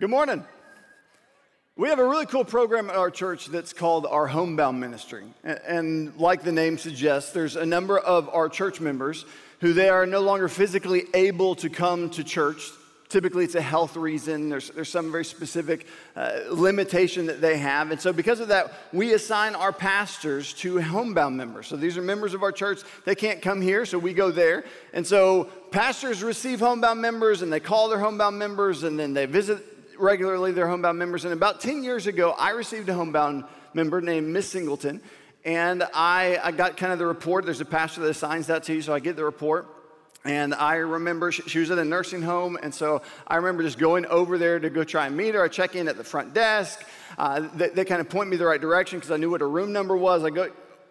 Good morning. We have a really cool program at our church that's called our Homebound Ministry. And like the name suggests, there's a number of our church members who they are no longer physically able to come to church. Typically, it's a health reason. There's, there's some very specific uh, limitation that they have. And so, because of that, we assign our pastors to homebound members. So, these are members of our church. They can't come here, so we go there. And so, pastors receive homebound members and they call their homebound members and then they visit regularly their homebound members. And about 10 years ago, I received a homebound member named Miss Singleton. And I, I got kind of the report. There's a pastor that assigns that to you, so I get the report. And I remember she, she, was at a nursing home, and so I remember just going over there to go try and meet her. I check in at the front desk. Uh, they, they kind of point me the right direction because I knew what her room number was. I go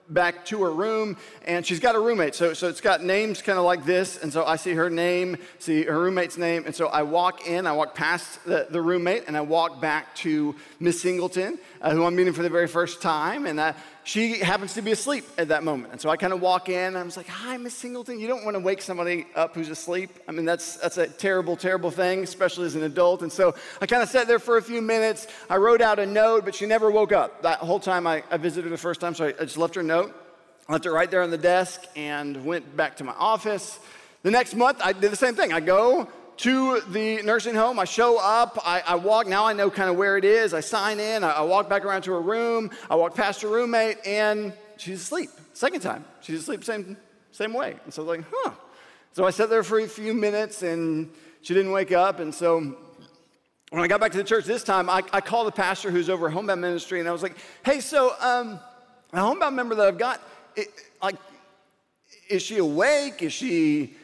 back to her room, and she's got a roommate. So, so it's got names kind of like this, and so I see her name, see her roommate's name, and so I walk in, I walk past the, the roommate, and I walk back to Miss Singleton, uh, who I'm meeting for the very first time, and I, she happens to be asleep at that moment. And so I kind of walk in, I was like, Hi, Miss Singleton. You don't want to wake somebody up who's asleep. I mean, that's, that's a terrible, terrible thing, especially as an adult. And so I kind of sat there for a few minutes. I wrote out a note, but she never woke up. That whole time I, I visited her the first time, so I, I just left her a note. Left it right there on the desk and went back to my office. The next month, I did the same thing. I go, to the nursing home. I show up, I, I, walk, now I know kind of where it is. I sign in, I, I, walk back around to her room, I walk past her roommate, and she's asleep. Second time, she's asleep same, same way. And so I was like, huh. So I sat there for a few minutes and she didn't wake up. And so when I got back to the church this time, I, I called the pastor who's over homebound ministry and I was like, hey, so um, a homebound member that I've got, it, like, is she awake? Is she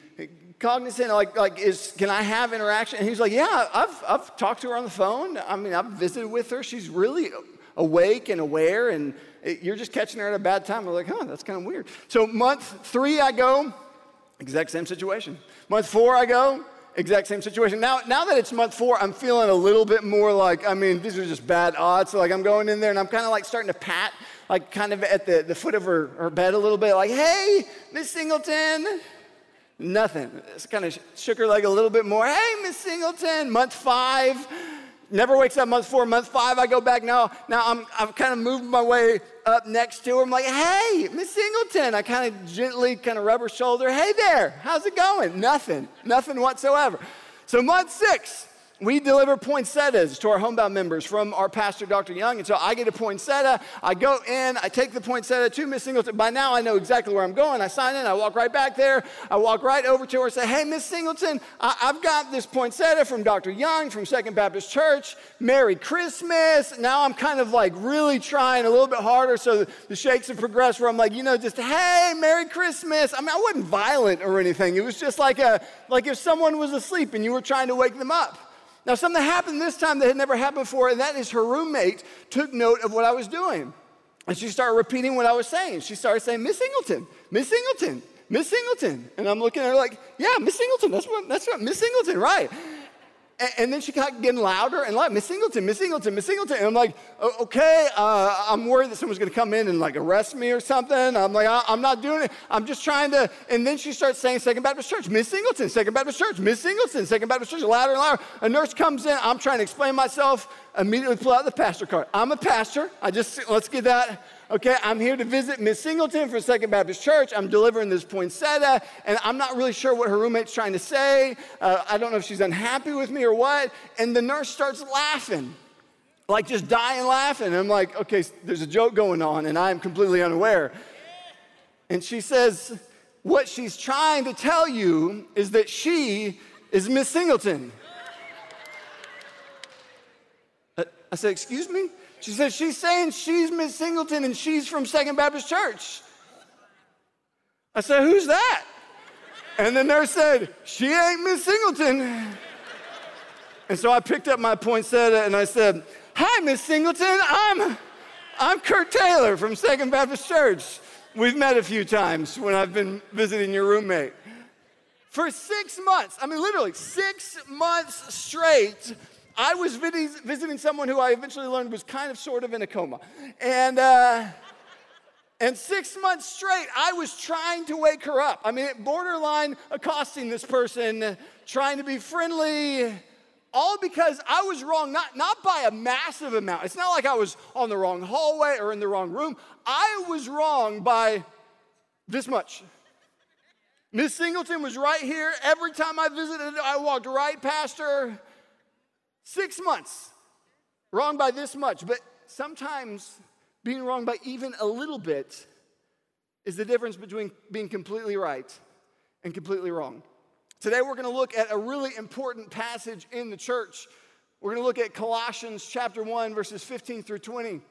cognizant, like, like is, can I have interaction? And he's like, yeah, I've, I've talked to her on the phone. I mean, I've visited with her. She's really awake and aware, and it, you're just catching her at a bad time. We're like, huh, that's kind of weird. So month three, I go, exact same situation. Month four, I go, exact same situation. Now, now that it's month four, I'm feeling a little bit more like, I mean, these are just bad odds. So like I'm going in there and I'm kind of like starting to pat, like kind of at the, the foot of her, her bed a little bit, like, hey, Miss Singleton, Nothing. Just kind of shook her leg a little bit more. Hey, Miss Singleton, month five. Never wakes up month four, month five, I go back now. Now I'm, I'm kind of moving my way up next to her. I'm like, hey, Miss Singleton. I kind of gently kind of rub her shoulder. Hey there, how's it going? Nothing, nothing whatsoever. So month six, we deliver poinsettias to our homebound members from our pastor, Dr. Young. And so I get a poinsettia. I go in, I take the poinsettia to Miss Singleton. By now, I know exactly where I'm going. I sign in, I walk right back there. I walk right over to her and say, Hey, Miss Singleton, I- have got this poinsettia from Dr. Young from Second Baptist Church. Merry Christmas. Now I'm kind of like really trying a little bit harder. So the shakes have progressed where I'm like, you know, just, Hey, Merry Christmas. I mean, I wasn't violent or anything. It was just like, a, like if someone was asleep and you were trying to wake them up. Now, something happened this time that had never happened before, and that is her roommate took note of what I was doing. And she started repeating what I was saying. She started saying, Miss Singleton, Miss Singleton, Miss Singleton. And I'm looking at her like, yeah, Miss Singleton, that's what, that's what, Miss Singleton, right. And, and then she got getting louder and louder, Miss Singleton, Miss Singleton, Miss Singleton. And I'm like, okay, uh, I'm worried that someone's gonna come in and like arrest me or something. I'm like, I'm not doing it. I'm just trying to. And then she starts saying Second Baptist Church, Miss Singleton, Second Baptist Church, Miss Singleton, Second Baptist Church, louder and louder. A nurse comes in, I'm trying to explain myself, immediately pull out the pastor card. I'm a pastor. I just, let's get that Okay, I'm here to visit Miss Singleton from Second Baptist Church. I'm delivering this poinsettia, and I'm not really sure what her roommate's trying to say. Uh, I don't know if she's unhappy with me or what. And the nurse starts laughing, like just dying laughing. And I'm like, okay, there's a joke going on, and I'm completely unaware. And she says, what she's trying to tell you is that she is Miss Singleton. Uh, I said, excuse me? She said, She's saying she's Miss Singleton and she's from Second Baptist Church. I said, Who's that? And the nurse said, She ain't Miss Singleton. And so I picked up my poinsettia and I said, Hi, Miss Singleton. I'm, I'm Kurt Taylor from Second Baptist Church. We've met a few times when I've been visiting your roommate. For six months, I mean, literally six months straight, I was visiting someone who I eventually learned was kind of sort of in a coma. And, uh, and six months straight, I was trying to wake her up. I mean, borderline accosting this person, trying to be friendly, all because I was wrong, not, not by a massive amount. It's not like I was on the wrong hallway or in the wrong room. I was wrong by this much. Miss Singleton was right here. Every time I visited, I walked right past her. Six months. Wrong by this much. But sometimes being wrong by even a little bit is the difference between being completely right and completely wrong. Today, we're going to look at a really important passage in the church. We're going to look at Colossians chapter 1, verses 15 through 20.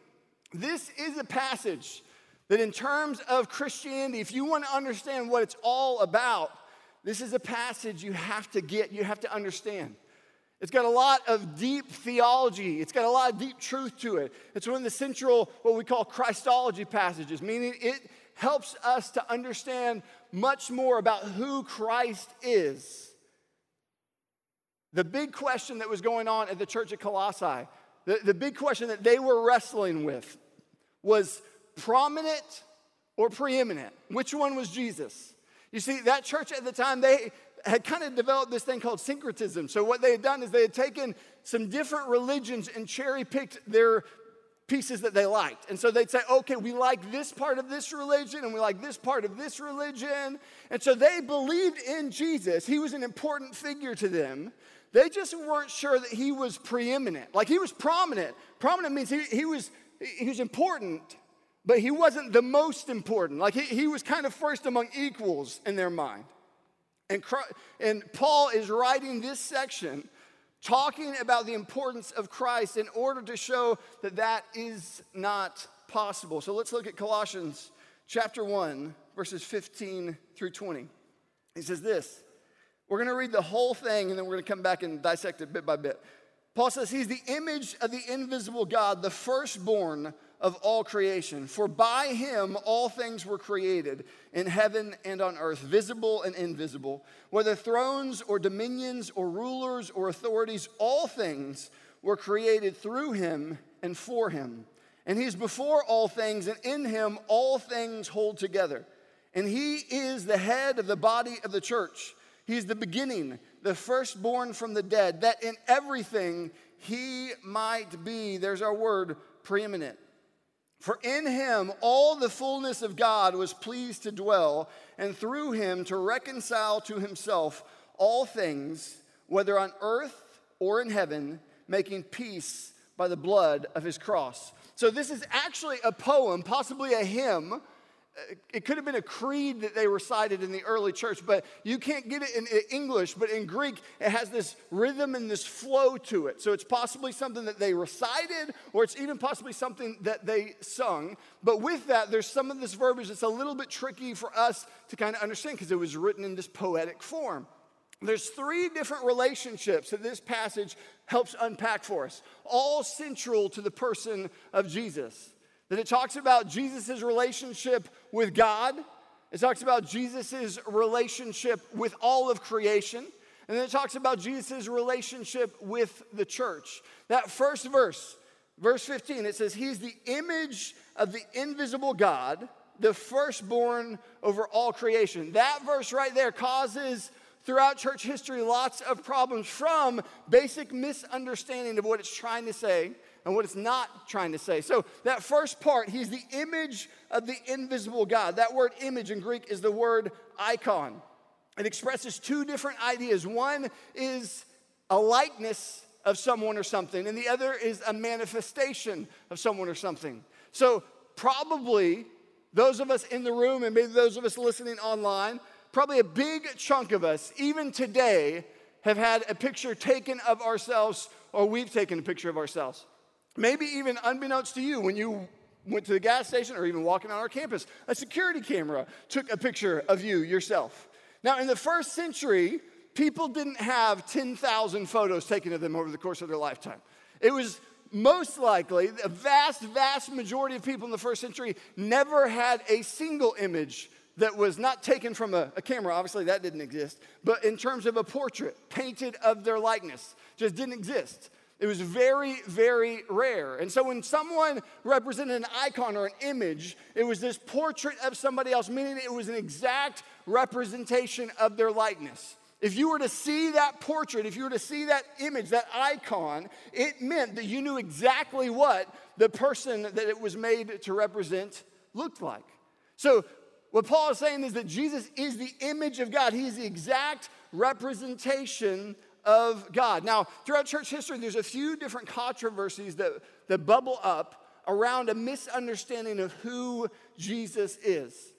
This is a passage that, in terms of Christianity, if you want to understand what it's all about, this is a passage you have to get, you have to understand. It's got a lot of deep theology. It's got a lot of deep truth to it. It's one of the central, what we call Christology passages, meaning it helps us to understand much more about who Christ is. The big question that was going on at the church at Colossae, the, the big question that they were wrestling with was prominent or preeminent? Which one was Jesus? You see, that church at the time, they had kind of developed this thing called syncretism. So, what they had done is they had taken some different religions and cherry picked their pieces that they liked. And so they'd say, okay, we like this part of this religion and we like this part of this religion. And so they believed in Jesus. He was an important figure to them. They just weren't sure that he was preeminent. Like he was prominent. Prominent means he, he, was, he was important, but he wasn't the most important. Like he, he was kind of first among equals in their mind. And, and Paul is writing this section talking about the importance of Christ in order to show that that is not possible. So let's look at Colossians chapter 1, verses 15 through 20. He says this. We're going to read the whole thing and then we're going to come back and dissect it bit by bit. Paul says, He's the image of the invisible God, the firstborn of all creation. For by him all things were created in heaven and on earth, visible and invisible, whether thrones or dominions or rulers or authorities, all things were created through him and for him. And he's before all things, and in him all things hold together. And he is the head of the body of the church. He's the beginning, the firstborn from the dead, that in everything he might be, there's our word, preeminent. For in him all the fullness of God was pleased to dwell, and through him to reconcile to himself all things, whether on earth or in heaven, making peace by the blood of his cross. So, this is actually a poem, possibly a hymn it could have been a creed that they recited in the early church, but you can't get it in English. But in Greek, it has this rhythm and this flow to it. So it's possibly something that they recited, or it's even possibly something that they sung. But with that, there's some of this verbiage that's a little bit tricky for us to kind of understand because it was written in this poetic form. There's three different relationships that this passage helps unpack for us, all central to the person of Jesus that it talks about Jesus' relationship with God, it talks about Jesus' relationship with all of creation, and then it talks about Jesus' relationship with the church. That first verse, verse 15, it says, He's the image of the invisible God, the firstborn over all creation. That verse right there causes throughout church history lots of problems from basic misunderstanding of what it's trying to say and what it's not trying to say. So, that first part, he's the image of the invisible God. That word image in Greek is the word icon. It expresses two different ideas. One is a likeness of someone or something, and the other is a manifestation of someone or something. So, probably those of us in the room, and maybe those of us listening online, probably a big chunk of us, even today, have had a picture taken of ourselves, or we've taken a picture of ourselves. Maybe even unbeknownst to you, when you went to the gas station or even walking on our campus, a security camera took a picture of you yourself. Now, in the first century, people didn't have 10,000 photos taken of them over the course of their lifetime. It was most likely, a vast, vast majority of people in the first century never had a single image that was not taken from a, a, camera, obviously that didn't exist, but in terms of a portrait painted of their likeness, just didn't exist. It was very, very rare. And so when someone represented an icon or an image, it was this portrait of somebody else, meaning it was an exact representation of their likeness. If you were to see that portrait, if you were to see that image, that icon, it meant that you knew exactly what the person that it was made to represent looked like. So, what Paul is saying is that Jesus is the image of God. He is the exact representation of God. Now, throughout church history, there's a few different controversies that, that bubble up around a misunderstanding of who Jesus is.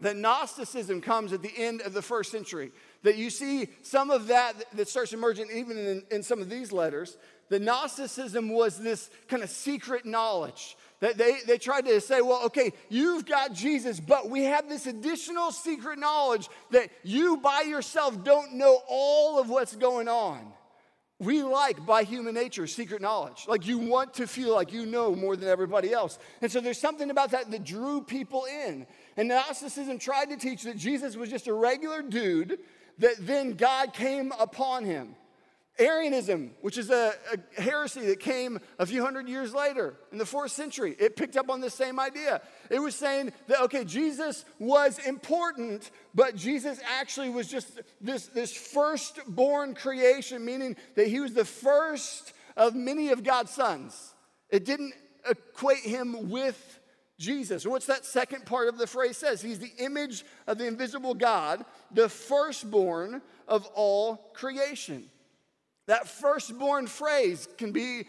That Gnosticism comes at the end of the first century. That you see some of that that starts emerging even in, in some of these letters. The Gnosticism was this kind of secret knowledge. That they, they tried to say, well, okay, you've got Jesus, but we have this additional secret knowledge that you by yourself don't know all of what's going on. We like, by human nature, secret knowledge. Like you want to feel like you know more than everybody else. And so there's something about that that drew people in. And Gnosticism tried to teach that Jesus was just a regular dude, that then God came upon him. Arianism, which is a, a, heresy that came a few hundred years later in the fourth century, it picked up on the same idea. It was saying that, okay, Jesus was important, but Jesus actually was just this, this firstborn creation, meaning that he was the first of many of God's sons. It didn't equate him with Jesus. What's that second part of the phrase says? He's the image of the invisible God, the firstborn of all creation. That firstborn phrase can be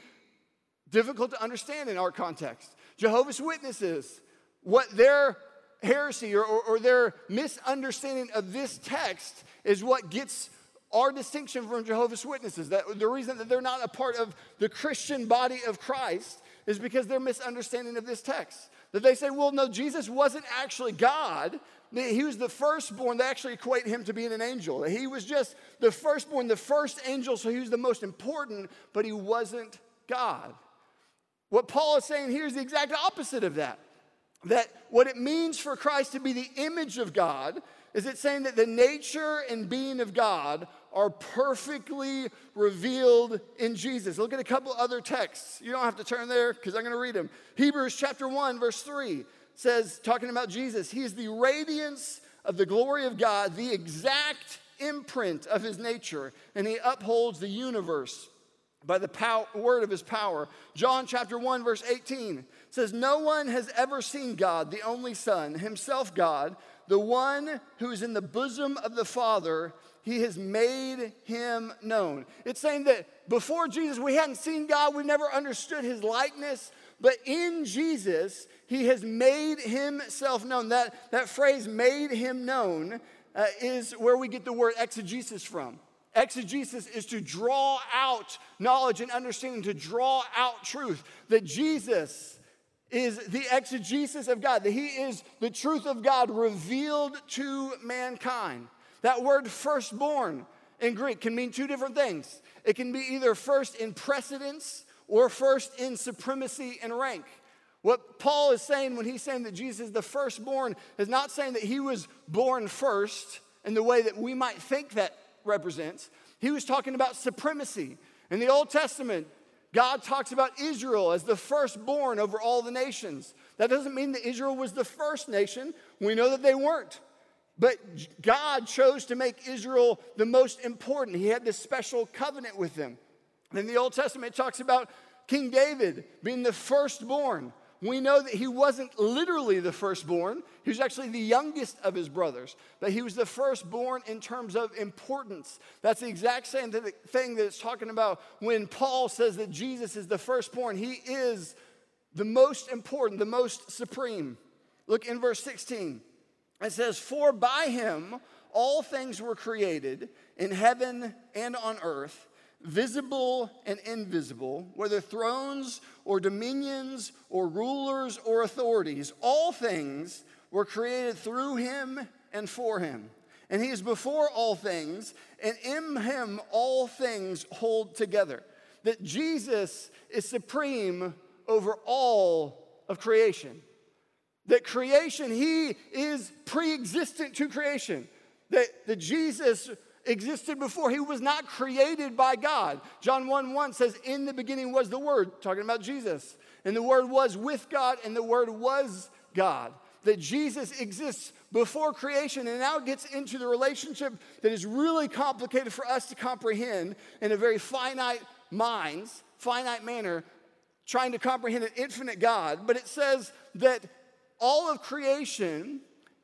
difficult to understand in our context. Jehovah's Witnesses, what their heresy or, or, or, their misunderstanding of this text is what gets our distinction from Jehovah's Witnesses. That the reason that they're not a part of the Christian body of Christ is because their misunderstanding of this text. That they say, well, no, Jesus wasn't actually God, he was the firstborn. They actually equate him to being an angel. He was just the firstborn, the first angel, so he was the most important, but he wasn't God. What Paul is saying here is the exact opposite of that. That what it means for Christ to be the image of God is it saying that the nature and being of God are perfectly revealed in Jesus. Look at a couple other texts. You don't have to turn there because I'm going to read them. Hebrews chapter 1, verse 3 says, talking about Jesus, he is the radiance of the glory of God, the exact imprint of his nature, and he upholds the universe by the word of his power. John chapter 1, verse 18 says, No one has ever seen God, the only Son, himself God, the one who is in the bosom of the Father. He has made him known. It's saying that before Jesus, we hadn't seen God, we never understood his likeness, but in Jesus, he has made himself known. That, that phrase, made him known, uh, is where we get the word exegesis from. Exegesis is to draw out knowledge and understanding, to draw out truth. That Jesus is the exegesis of God, that He is the truth of God revealed to mankind. That word firstborn in Greek can mean two different things. It can be either first in precedence or first in supremacy and rank. What Paul is saying when he's saying that Jesus is the firstborn is not saying that he was born first in the way that we might think that represents. He was talking about supremacy. In the Old Testament, God talks about Israel as the firstborn over all the nations. That doesn't mean that Israel was the first nation. We know that they weren't. But God chose to make Israel the most important. He had this special covenant with them. In the Old Testament, it talks about King David being the firstborn we know that he wasn't literally the firstborn. He was actually the youngest of his brothers, but he was the firstborn in terms of importance. That's the exact same thing that it's talking about when Paul says that Jesus is the firstborn. He is the most important, the most supreme. Look in verse 16. It says, For by him all things were created in heaven and on earth visible and invisible, whether thrones or dominions or rulers or authorities, all things were created through him and for him. And he is before all things, and in him all things hold together. That Jesus is supreme over all of creation. That creation, he is pre existent to creation. That, that Jesus existed before. He was not created by God. John 1 1 says, In the beginning was the Word, talking about Jesus. And the Word was with God, and the Word was God. that Jesus exists before creation and now it gets into the relationship that is really complicated for us to comprehend in a very finite minds, finite manner, trying to comprehend an infinite God. But it says that all of creation,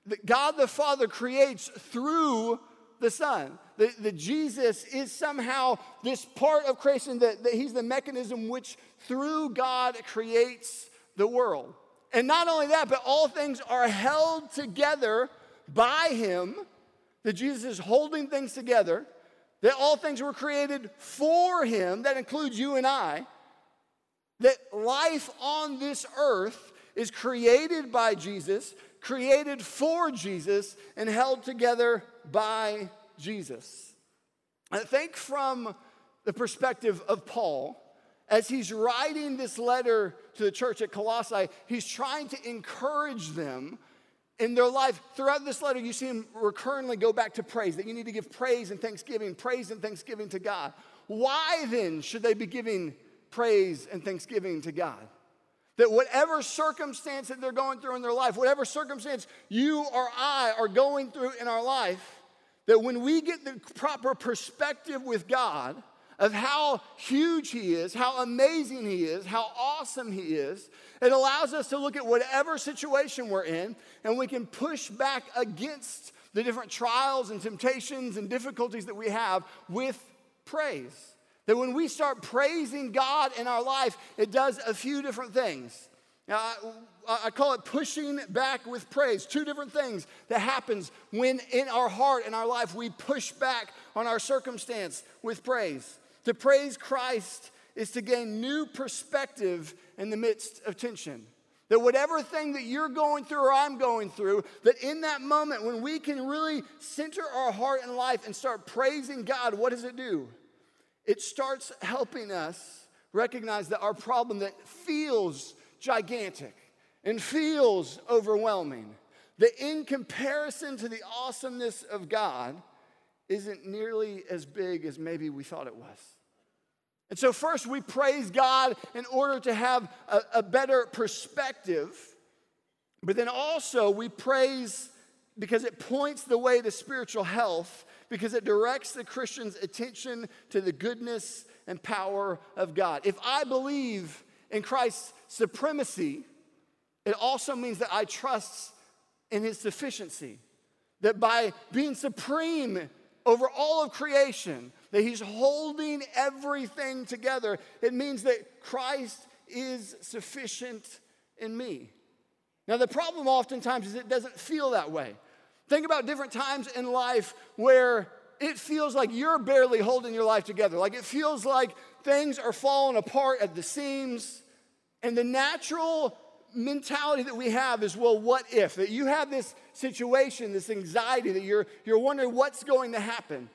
that God the Father creates through the Son. That, that Jesus is somehow this part of creation, that, that He's the mechanism which through God creates the world. And not only that, but all things are held together by Him, that Jesus is holding things together, that all things were created for Him, that includes you and I, that life on this earth is created by Jesus, created for Jesus, and held together by Jesus. I think from the perspective of Paul, as he's writing this letter to the church at Colossae, he's trying to encourage them in their life. Throughout this letter, you see him recurrently go back to praise, that you need to give praise and thanksgiving, praise and thanksgiving to God. Why then should they be giving praise and thanksgiving to God? That whatever circumstance that they're going through in their life, whatever circumstance you or I are going through in our life, that when we get the proper perspective with God of how huge He is, how amazing He is, how awesome He is, it allows us to look at whatever situation we're in and we can push back against the different trials and temptations and difficulties that we have with praise. That when we start praising God in our life, it does a few different things. Now, I, I, call it pushing back with praise. Two different things that happens when in our heart, and our life, we push back on our circumstance with praise. To praise Christ is to gain new perspective in the midst of tension. That whatever thing that you're going through or I'm going through, that in that moment when we can really center our heart and life and start praising God, what does it do? it starts helping us recognize that our problem that feels gigantic and feels overwhelming, that in comparison to the awesomeness of God, isn't nearly as big as maybe we thought it was. And so, first, we praise God in order to have a, a better perspective, but then also we praise because it points the way to spiritual health because it directs the Christian's attention to the goodness and power of God. If I believe in Christ's supremacy, it also means that I trust in his sufficiency. That by being supreme over all of creation, that he's holding everything together, it means that Christ is sufficient in me. Now, the problem oftentimes is it doesn't feel that way. Think about different times in life where it feels like you're barely holding your life together. Like it feels like things are falling apart at the seams. And the natural mentality that we have is, well, what if? That you have this situation, this anxiety that you're, you're wondering what's going to happen.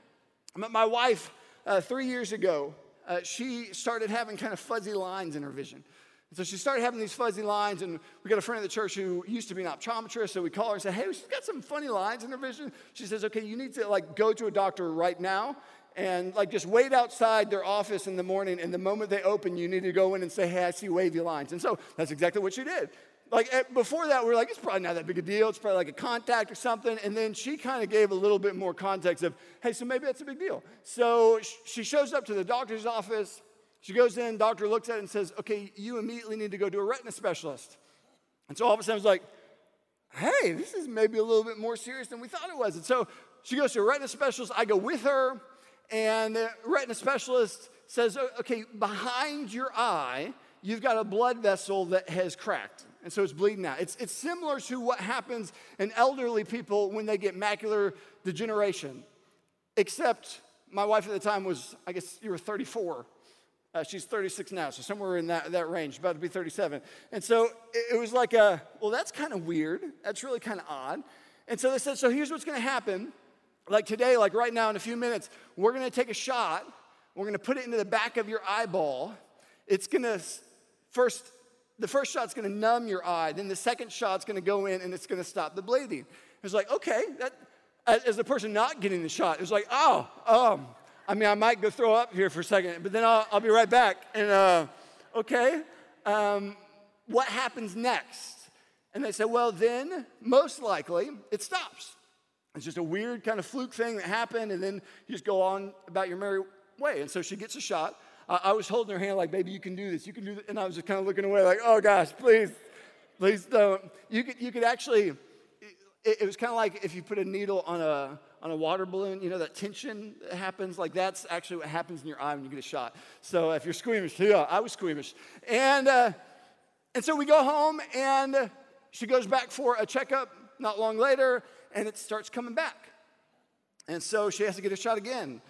My wife, uh, three years ago, uh, she started having kind of fuzzy lines in her vision. And so she started having these fuzzy lines, and we got a friend at the church who used to be an optometrist, so we call her and say, hey, she's got some funny lines in her vision. She says, okay, you need to like go to a doctor right now and like just wait outside their office in the morning, and the moment they open, you need to go in and say, hey, I see wavy lines. And so that's exactly what she did. Like before that, we were like, it's probably not that big a deal. It's probably like a contact or something. And then she kind of gave a little bit more context of, hey, so maybe that's a big deal. So she shows up to the doctor's office she goes in, doctor looks at it and says, okay, you immediately need to go to a retina specialist. And so all of a sudden it's like, hey, this is maybe a little bit more serious than we thought it was. And so she goes to a retina specialist. I go with her, and the retina specialist says, okay, behind your eye, you've got a blood vessel that has cracked. And so it's bleeding out. It's, it's similar to what happens in elderly people when they get macular degeneration, except my wife at the time was, I guess you were 34. Uh, she's 36 now, so somewhere in that, that range, about to be 37. And so it, it was like, a, well, that's kind of weird. That's really kind of odd. And so they said, so here's what's going to happen. Like today, like right now, in a few minutes, we're to take a shot. We're to put it into the back of your eyeball. It's to first, the first shot's to numb your eye. Then the second shot's to go in and it's to stop the bleeding. It was like, okay, that, as the person not getting the shot, it was like, oh, um, I mean, I might go throw up here for a second, but then I'll, I'll be right back. And uh, okay, um, what happens next? And they said, well, then most likely it stops. It's just a weird kind of fluke thing that happened, and then you just go on about your merry way. And so she gets a shot. Uh, I was holding her hand like, baby, you can do this, you can do this. And I was just kind of looking away like, oh gosh, please, please don't. You could, you could actually, it, it was kind of like if you put a needle on a, on a water balloon, you know, that tension that happens, like that's actually what happens in your eye when you get a shot. So if you're squeamish, yeah, I was squeamish. And, uh, and so we go home, and she goes back for a checkup not long later, and it starts coming back. And so she has to get a shot again.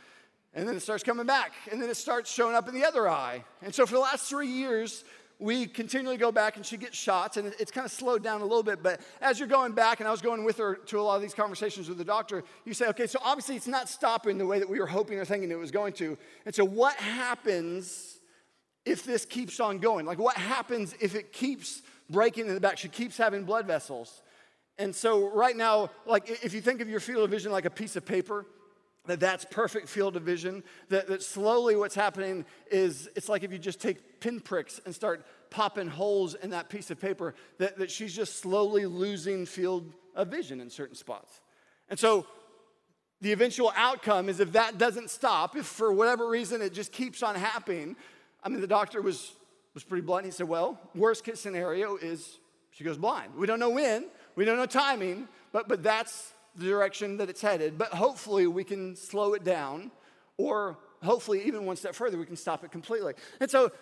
And then it starts coming back, and then it starts showing up in the other eye. And so for the last three years, we continually go back and she gets shots, and it's kind of slowed down a little bit. But as you're going back, and I was going with her to a lot of these conversations with the doctor, you say, okay, so obviously it's not stopping the way that we were hoping or thinking it was going to. And so, what happens if this keeps on going? Like, what happens if it keeps breaking in the back? She keeps having blood vessels. And so, right now, like if you think of your field of vision like a piece of paper, that that's perfect field of vision, that, that slowly what's happening is it's like if you just take pinpricks and start popping holes in that piece of paper, that, that she's just slowly losing field of vision in certain spots. And so, the eventual outcome is if that doesn't stop, if for whatever reason it just keeps on happening, I mean, the doctor was, was pretty blunt. He said, Well, worst case scenario is she goes blind. We don't know when, we don't know timing, but, but that's the direction that it's headed. But hopefully we can slow it down, or hopefully, even one step further, we can stop it completely. And so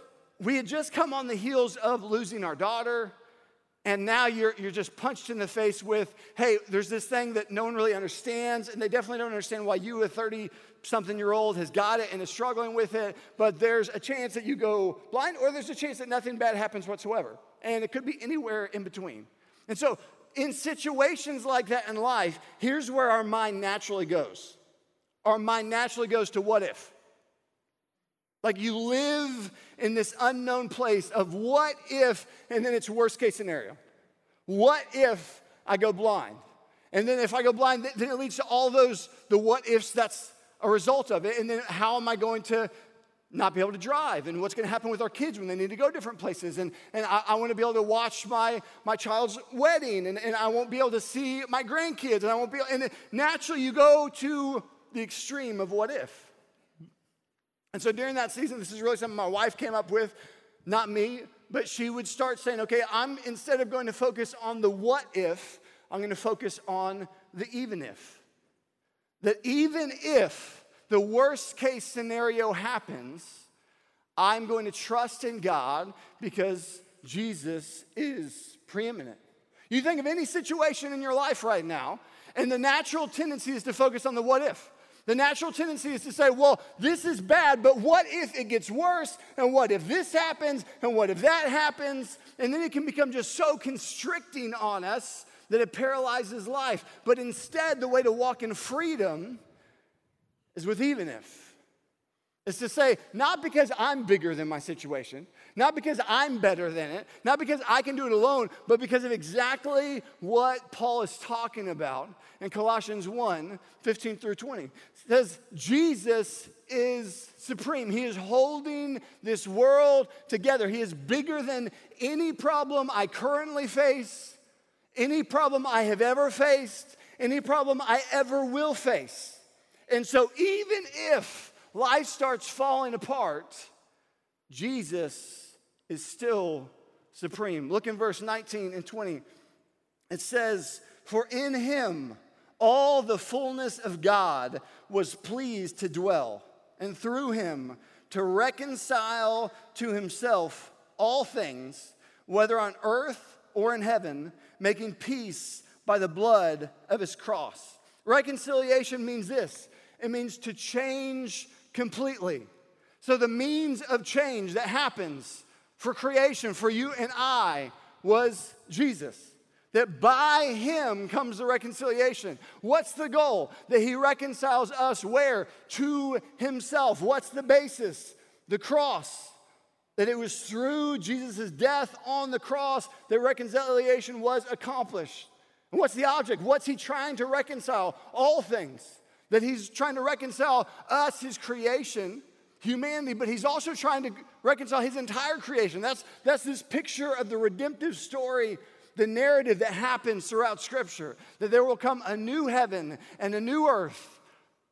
we had just come on the heels of losing our daughter. And now you're, you're just punched in the face with, hey, there's this thing that no one really understands, and they definitely don't understand why you, a 30 something year old, has got it and is struggling with it. But there's a chance that you go blind, or there's a chance that nothing bad happens whatsoever. And it could be anywhere in between. And so in situations like that in life, here's where our mind naturally goes. Our mind naturally goes to what if? Like you live in this unknown place of what if, and then it's worst case scenario. What if I go blind? And then if I go blind, then it leads to all those, the what ifs that's a result of it. And then how am I going to not be able to drive and what's going to happen with our kids when they need to go different places and, and I, I, want to be able to watch my, my child's wedding and, and i won't be able to see my grandkids and i won't be able, and naturally you go to the extreme of what if. And so during that season this is really something my wife came up with not me but she would start saying okay i'm instead of going to focus on the what if i'm going to focus on the even if. That even if the worst case scenario happens, I'm going to trust in God because Jesus is preeminent. You think of any situation in your life right now, and the natural tendency is to focus on the what if. The natural tendency is to say, well, this is bad, but what if it gets worse? And what if this happens? And what if that happens? And then it can become just so constricting on us that it paralyzes life. But instead, the way to walk in freedom is with even if. It's to say, not because I'm bigger than my situation, not because I'm better than it, not because I can do it alone, but because of exactly what Paul is talking about in Colossians 1 15 through 20. It says, Jesus is supreme. He is holding this world together. He is bigger than any problem I currently face, any problem I have ever faced, any problem I ever will face. And so, even if life starts falling apart, Jesus is still supreme. Look in verse 19 and 20. It says, For in him all the fullness of God was pleased to dwell, and through him to reconcile to himself all things, whether on earth or in heaven, making peace by the blood of his cross. Reconciliation means this it means to change completely. So, the means of change that happens for creation, for you and I, was Jesus. That by him comes the reconciliation. What's the goal? That he reconciles us where? To himself. What's the basis? The cross. That it was through Jesus' death on the cross that reconciliation was accomplished. And what's the object? What's he trying to reconcile? All things that he's trying to reconcile us, his creation, humanity, but he's also trying to reconcile his entire creation. That's, that's this picture of the redemptive story the narrative that happens throughout Scripture that there will come a new heaven and a new earth.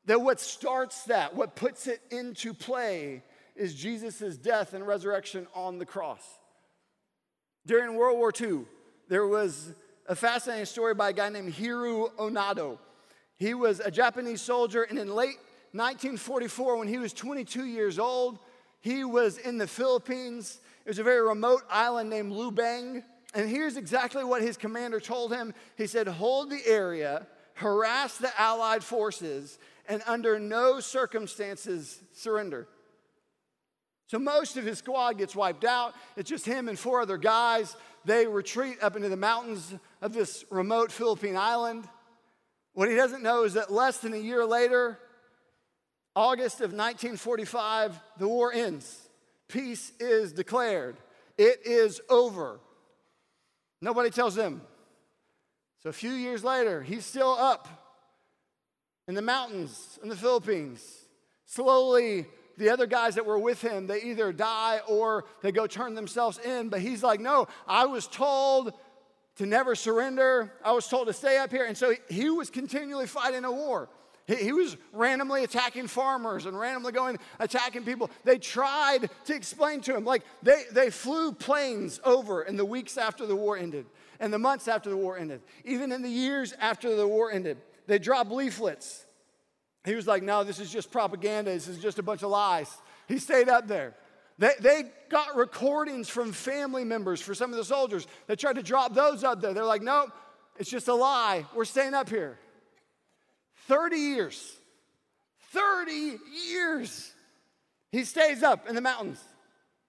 That what starts that, what puts it into play, is Jesus' death and resurrection on the cross. During World War II, there was a fascinating story by a guy named Hiroo Onoda. He was a Japanese soldier, and in late 1944, when he was 22 years old, he was in the Philippines. It was a very remote island named Lubang. And here's exactly what his commander told him He said, Hold the area, harass the Allied forces, and under no circumstances surrender. So most of his squad gets wiped out. It's just him and four other guys. They retreat up into the mountains of this remote Philippine island. What he doesn't know is that less than a year later, August of 1945, the war ends. Peace is declared. It is over. Nobody tells him. So a few years later, he's still up in the mountains in the Philippines, slowly the other guys that were with him, they either die or they go turn themselves in. But he's like, no, I was told to never surrender. I was told to stay up here. And so he was continually fighting a war. He, was randomly attacking farmers and randomly going attacking people. They tried to explain to him, like they, they flew planes over in the weeks after the war ended and the months after the war ended, even in the years after the war ended. They dropped leaflets he was like, No, this is just propaganda. This is just a bunch of lies. He stayed up there. They, they got recordings from family members for some of the soldiers. They tried to drop those up there. They're like, Nope, it's just a lie. We're staying up here. 30 years. 30 years. He stays up in the mountains,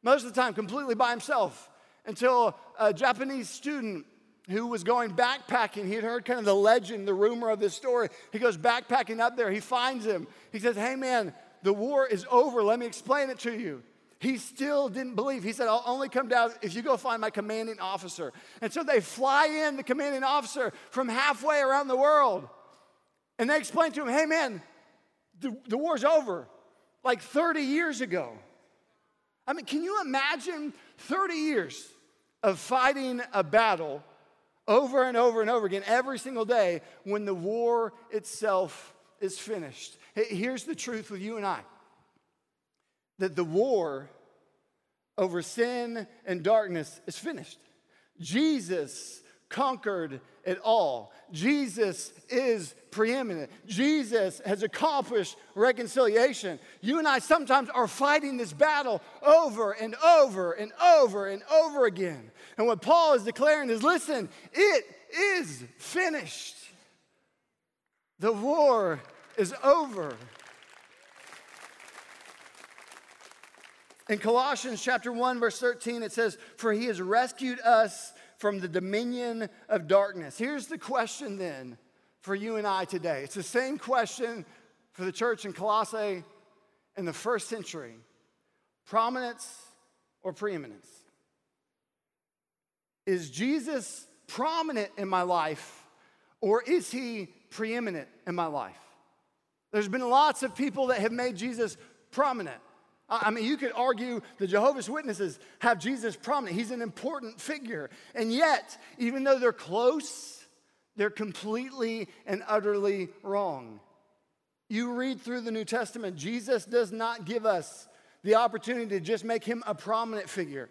most of the time completely by himself, until a Japanese student who was going backpacking. He had heard kind of the legend, the rumor of this story. He goes backpacking up there. He finds him. He says, Hey, man, the war is over. Let me explain it to you. He still didn't believe. He said, I'll only come down if you go find my commanding officer. And so they fly in the commanding officer from halfway around the world. And they explain to him, Hey, man, the, the war's over like 30 years ago. I mean, can you imagine 30 years of fighting a battle over and over and over again every single day when the war itself is finished. Here's the truth with you and I that the war over sin and darkness is finished. Jesus conquered it all. Jesus is preeminent. Jesus has accomplished reconciliation. You and I sometimes are fighting this battle over and over and over and over again. And what Paul is declaring is listen, it is finished. The war is over. In Colossians chapter 1 verse 13 it says for he has rescued us from the dominion of darkness. Here's the question then for you and I today. It's the same question for the church in Colossae in the first century prominence or preeminence? Is Jesus prominent in my life or is he preeminent in my life? There's been lots of people that have made Jesus prominent. I mean, you could argue the Jehovah's Witnesses have Jesus prominent. He's an important figure. And yet, even though they're close, they're completely and utterly wrong. You read through the New Testament, Jesus does not give us the opportunity to just make him a prominent figure.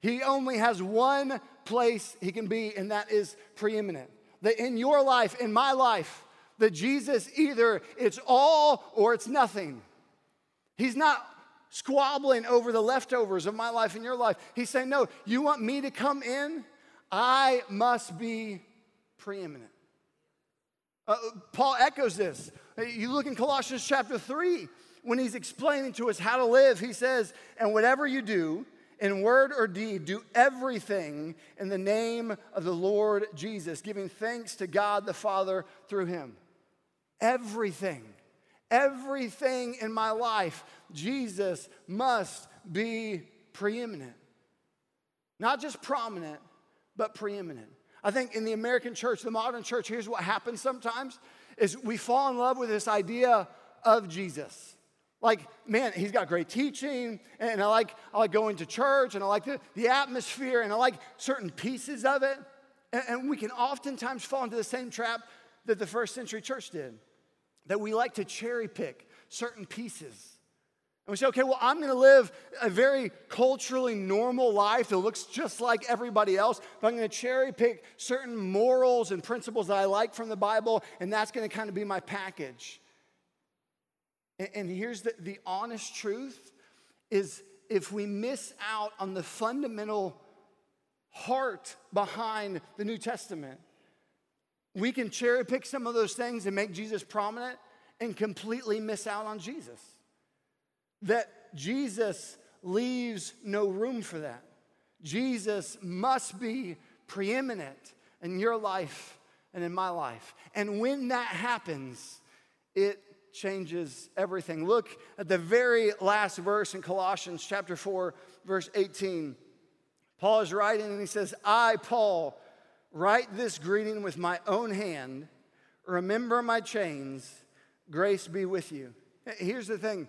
He only has one place he can be, and that is preeminent. That in your life, in my life, that Jesus either it's all or it's nothing. He's not squabbling over the leftovers of my life and your life. He's saying, No, you want me to come in? I must be preeminent. Uh, Paul echoes this. You look in Colossians chapter 3, when he's explaining to us how to live, he says, And whatever you do, in word or deed, do everything in the name of the Lord Jesus, giving thanks to God the Father through him. Everything. Everything in my life, Jesus must be preeminent. Not just prominent, but preeminent. I think in the American church, the modern church, here's what happens sometimes is we fall in love with this idea of Jesus. Like, man, he's got great teaching, and I like, I like going to church, and I like the, the atmosphere, and I like certain pieces of it. And, and we can oftentimes fall into the same trap that the first century church did, that we like to cherry pick certain pieces. And we say, okay, well, I'm gonna live a very culturally normal life that looks just like everybody else, but I'm gonna cherry pick certain morals and principles that I like from the Bible, and that's gonna kind of be my package. And, and here's the, the honest truth is if we miss out on the fundamental heart behind the New Testament, we can cherry pick some of those things and make Jesus prominent and completely miss out on Jesus. That Jesus leaves no room for that. Jesus must be preeminent in your life and in my life. And when that happens, it changes everything. Look at the very last verse in Colossians chapter 4, verse 18. Paul is writing and he says, I, Paul, write this greeting with my own hand. Remember my chains. Grace be with you. Here's the thing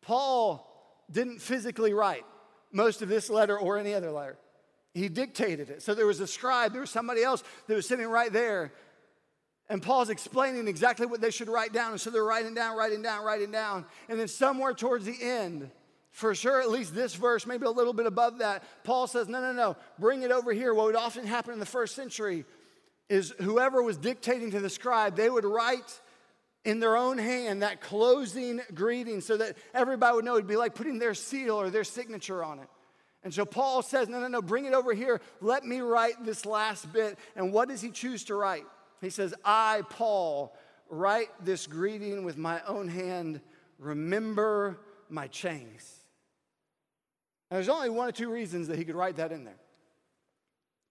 Paul didn't physically write most of this letter or any other letter. He dictated it. So there was a scribe, there was somebody else that was sitting right there. And Paul's explaining exactly what they should write down. And so they're writing down, writing down, writing down. And then somewhere towards the end, for sure, at least this verse, maybe a little bit above that, Paul says, No, no, no, bring it over here. What would often happen in the first century is whoever was dictating to the scribe, they would write in their own hand that closing greeting so that everybody would know it'd be like putting their seal or their signature on it. And so Paul says, No, no, no, bring it over here. Let me write this last bit. And what does he choose to write? He says, I, Paul, write this greeting with my own hand. Remember my chains. And there's only one or two reasons that he could write that in there.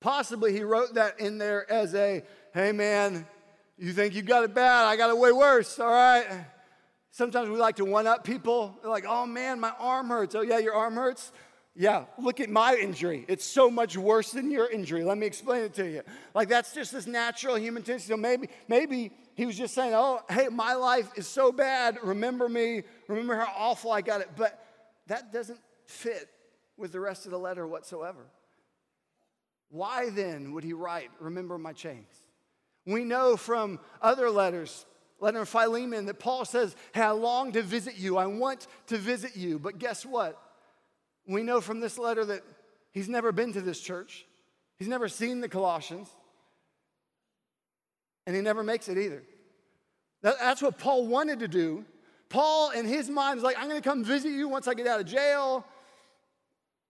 Possibly he wrote that in there as a, hey man, you think you got it bad, I got it way worse, all right? Sometimes we like to one up people. They're like, oh man, my arm hurts. Oh yeah, your arm hurts? Yeah, look at my injury. It's so much worse than your injury. Let me explain it to you. Like that's just this natural human tendency. So maybe, maybe he was just saying, oh, hey, my life is so bad. Remember me. Remember how awful I got it. But that doesn't fit with the rest of the letter whatsoever. Why then would he write, Remember my chains? We know from other letters, letter of Philemon, that Paul says, Hey, I long to visit you. I want to visit you. But guess what? We know from this letter that he's never been to this church, he's never seen the Colossians, and he never makes it either. That's what Paul wanted to do. Paul, in his mind, is like, I'm going to come visit you once I get out of jail.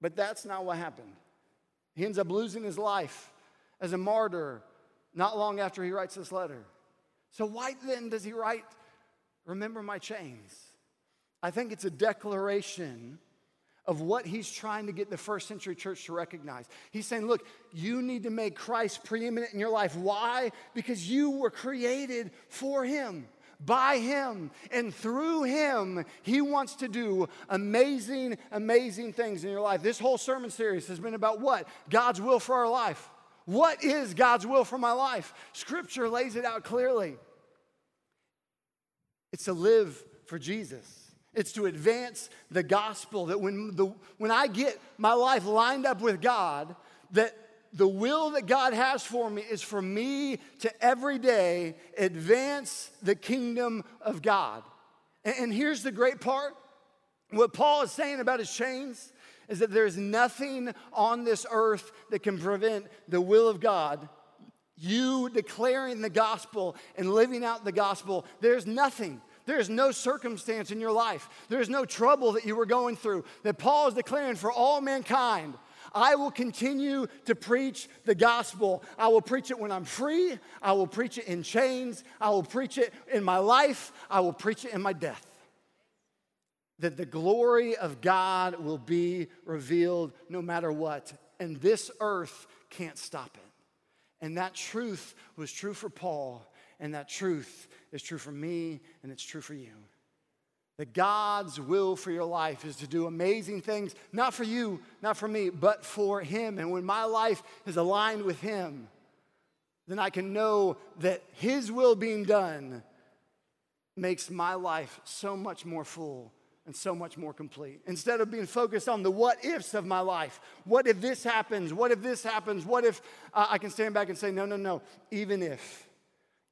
But that's not what happened. He ends up losing his life as a martyr not long after he writes this letter. So, why then does he write, Remember my chains? I think it's a declaration of what he's trying to get the first century church to recognize. He's saying, Look, you need to make Christ preeminent in your life. Why? Because you were created for him by Him. And through Him, He wants to do amazing, amazing things in your life. This whole sermon series has been about what? God's will for our life. What is God's will for my life? Scripture lays it out clearly. It's to live for Jesus. It's to advance the gospel that when, the, when I get my life lined up with God, that the will that God has for me is for me to every day advance the kingdom of God. And, and here's the great part what Paul is saying about his chains is that there's nothing on this earth that can prevent the will of God. You declaring the gospel and living out the gospel, there's nothing. There's no circumstance in your life. There's no trouble that you were going through that Paul is declaring for all mankind I will continue to preach the gospel. I will preach it when I'm free. I will preach it in chains. I will preach it in my life. I will preach it in my death. That the glory of God will be revealed no matter what. And this earth can't stop it. And that truth was true for Paul, and that truth is true for me, and it's true for you that God's will for your life is to do amazing things, not for you, not for me, but for Him. And when my life is aligned with Him, then I can know that His will being done makes my life so much more full and so much more complete. Instead of being focused on the what ifs of my life, what if this happens? What if this happens? What if uh, I can stand back and say, no, no, no, even if.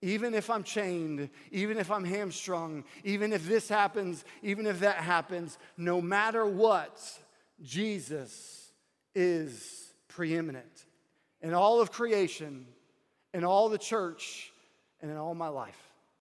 Even if I'm chained, even if I'm hamstrung, even if this happens, even if that happens, no matter what, Jesus is preeminent in all of creation, in all the church, and in all my life.